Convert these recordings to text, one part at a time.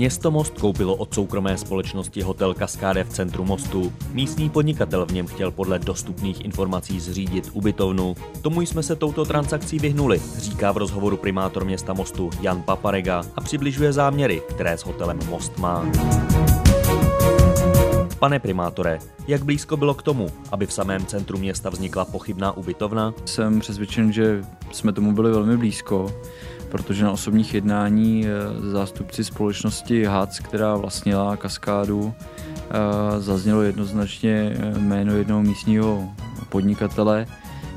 Město Most koupilo od soukromé společnosti hotel Kaskáde v centru Mostu. Místní podnikatel v něm chtěl podle dostupných informací zřídit ubytovnu. Tomu jsme se touto transakcí vyhnuli, říká v rozhovoru primátor města Mostu Jan Paparega a přibližuje záměry, které s hotelem Most má. Pane primátore, jak blízko bylo k tomu, aby v samém centru města vznikla pochybná ubytovna? Jsem přesvědčen, že jsme tomu byli velmi blízko protože na osobních jednání eh, zástupci společnosti HAC, která vlastnila kaskádu, eh, zaznělo jednoznačně eh, jméno jednoho místního podnikatele,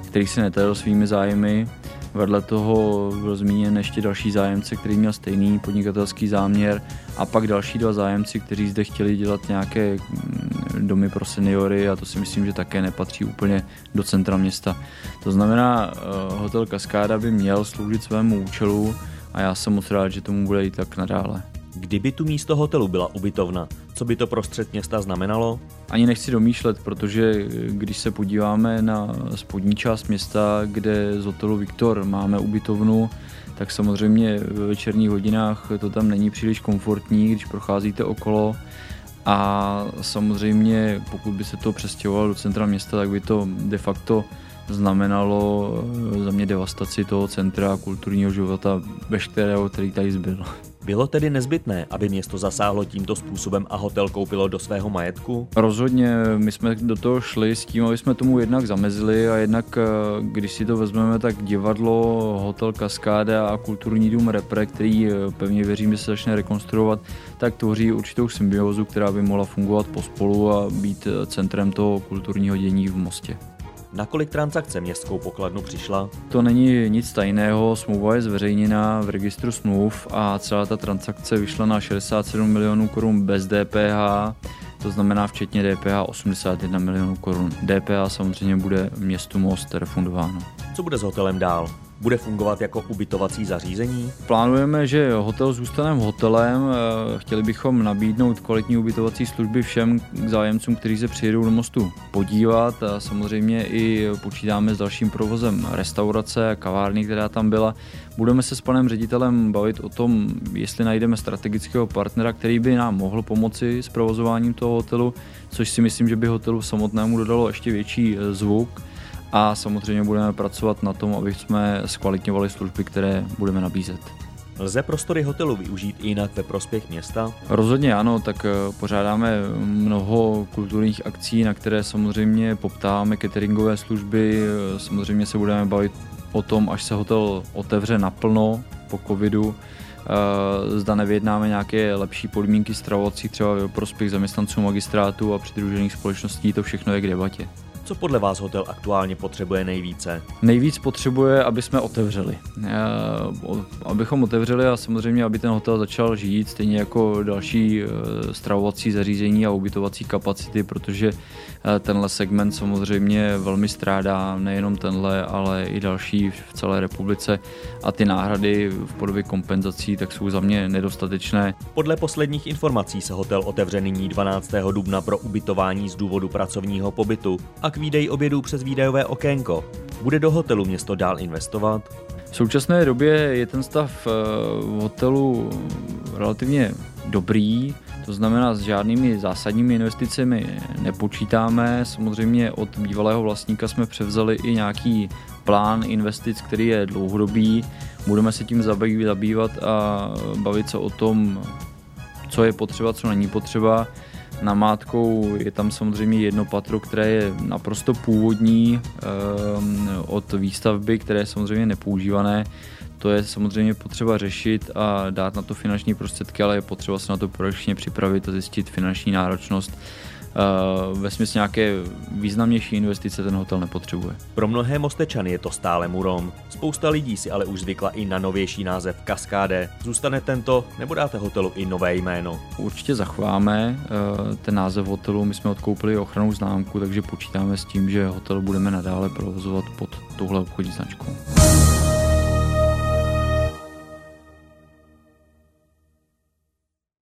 který se netajil svými zájmy. Vedle toho byl zmíněn ještě další zájemce, který měl stejný podnikatelský záměr a pak další dva zájemci, kteří zde chtěli dělat nějaké mm, domy pro seniory a to si myslím, že také nepatří úplně do centra města. To znamená, hotel Kaskáda by měl sloužit svému účelu a já jsem moc rád, že tomu bude i tak nadále. Kdyby tu místo hotelu byla ubytovna, co by to prostřed města znamenalo? Ani nechci domýšlet, protože když se podíváme na spodní část města, kde z hotelu Viktor máme ubytovnu, tak samozřejmě ve večerních hodinách to tam není příliš komfortní, když procházíte okolo. A samozřejmě, pokud by se to přestěhovalo do centra města, tak by to de facto znamenalo za mě devastaci toho centra kulturního života veškerého, který tady zbyl. Bylo tedy nezbytné, aby město zasáhlo tímto způsobem a hotel koupilo do svého majetku? Rozhodně, my jsme do toho šli s tím, aby jsme tomu jednak zamezili a jednak, eh, když si to vezmeme, tak divadlo, hotel Kaskáda a kulturní dům Repre, který eh, pevně věřím, že se začne rekonstruovat, tak tvoří určitou symbiozu, která by mohla fungovat pospolu a být eh, centrem toho kulturního dění v Mostě. Na kolik transakce městskou pokladnu přišla? To není nic tajného, smlouva je zveřejněna v registru smluv a celá ta transakce vyšla na 67 milionů korun bez DPH, to znamená včetně DPH 81 milionů korun. DPH samozřejmě bude městu Most refundováno. Co bude s hotelem dál? Bude fungovat jako ubytovací zařízení? Plánujeme, že hotel zůstane hotelem. Eh, chtěli bychom nabídnout kvalitní ubytovací služby všem zájemcům, kteří se přijedou do mostu podívat. A samozřejmě i počítáme s dalším provozem restaurace a kavárny, která tam byla. Budeme se s panem ředitelem bavit o tom, jestli najdeme strategického partnera, který by nám mohl pomoci s provozováním toho hotelu, což si myslím, že by hotelu samotnému dodalo ještě větší eh, zvuk a samozřejmě budeme pracovat na tom, aby jsme zkvalitňovali služby, které budeme nabízet. Lze prostory hotelu využít i jinak ve prospěch města? Rozhodně ano, tak eh, pořádáme mnoho kulturních akcí, na které samozřejmě poptáváme cateringové služby, eh, samozřejmě se budeme bavit o tom, až se hotel otevře naplno po covidu, eh, zda nevyjednáme nějaké lepší podmínky stravovací třeba ve prospěch zaměstnanců magistrátu a přidružených společností, to všechno je k debatě. Co podle vás hotel aktuálně potřebuje nejvíce? Nejvíc potřebuje, aby jsme otevřeli. Abychom otevřeli a samozřejmě, aby ten hotel začal žít, stejně jako další e, stravovací zařízení a ubytovací kapacity, protože e, tenhle segment samozřejmě velmi strádá, nejenom tenhle, ale i další v celé republice a ty náhrady v podobě kompenzací tak jsou za mě nedostatečné. Podle posledních informací se hotel otevře nyní 12. dubna pro ubytování z důvodu pracovního pobytu a k výdeji obědů přes výdajové okénko. Bude do hotelu město dál investovat? V současné době je ten stav eh, v hotelu relativně dobrý, to znamená, s žádnými zásadními investicemi nepočítáme. Samozřejmě od bývalého vlastníka jsme převzali i nějaký plán investic, který je dlouhodobý. Budeme se tím zabývat a bavit se o tom, co je potřeba, co není potřeba. Namátkou je tam samozřejmě jedno patro, které je naprosto původní ehm, od výstavby, které je samozřejmě nepoužívané. To je samozřejmě potřeba řešit a dát na to finanční prostředky, ale je potřeba se na to projekčně připravit a zjistit finanční náročnost ve smyslu nějaké významnější investice ten hotel nepotřebuje. Pro mnohé Mostečany je to stále Murom. Spousta lidí si ale už zvykla i na novější název Kaskáde. Zůstane tento, nebo dáte hotelu i nové jméno? Určitě zachováme uh, ten název hotelu. My jsme odkoupili ochranou známku, takže počítáme s tím, že hotel budeme nadále provozovat pod touhle obchodní značkou.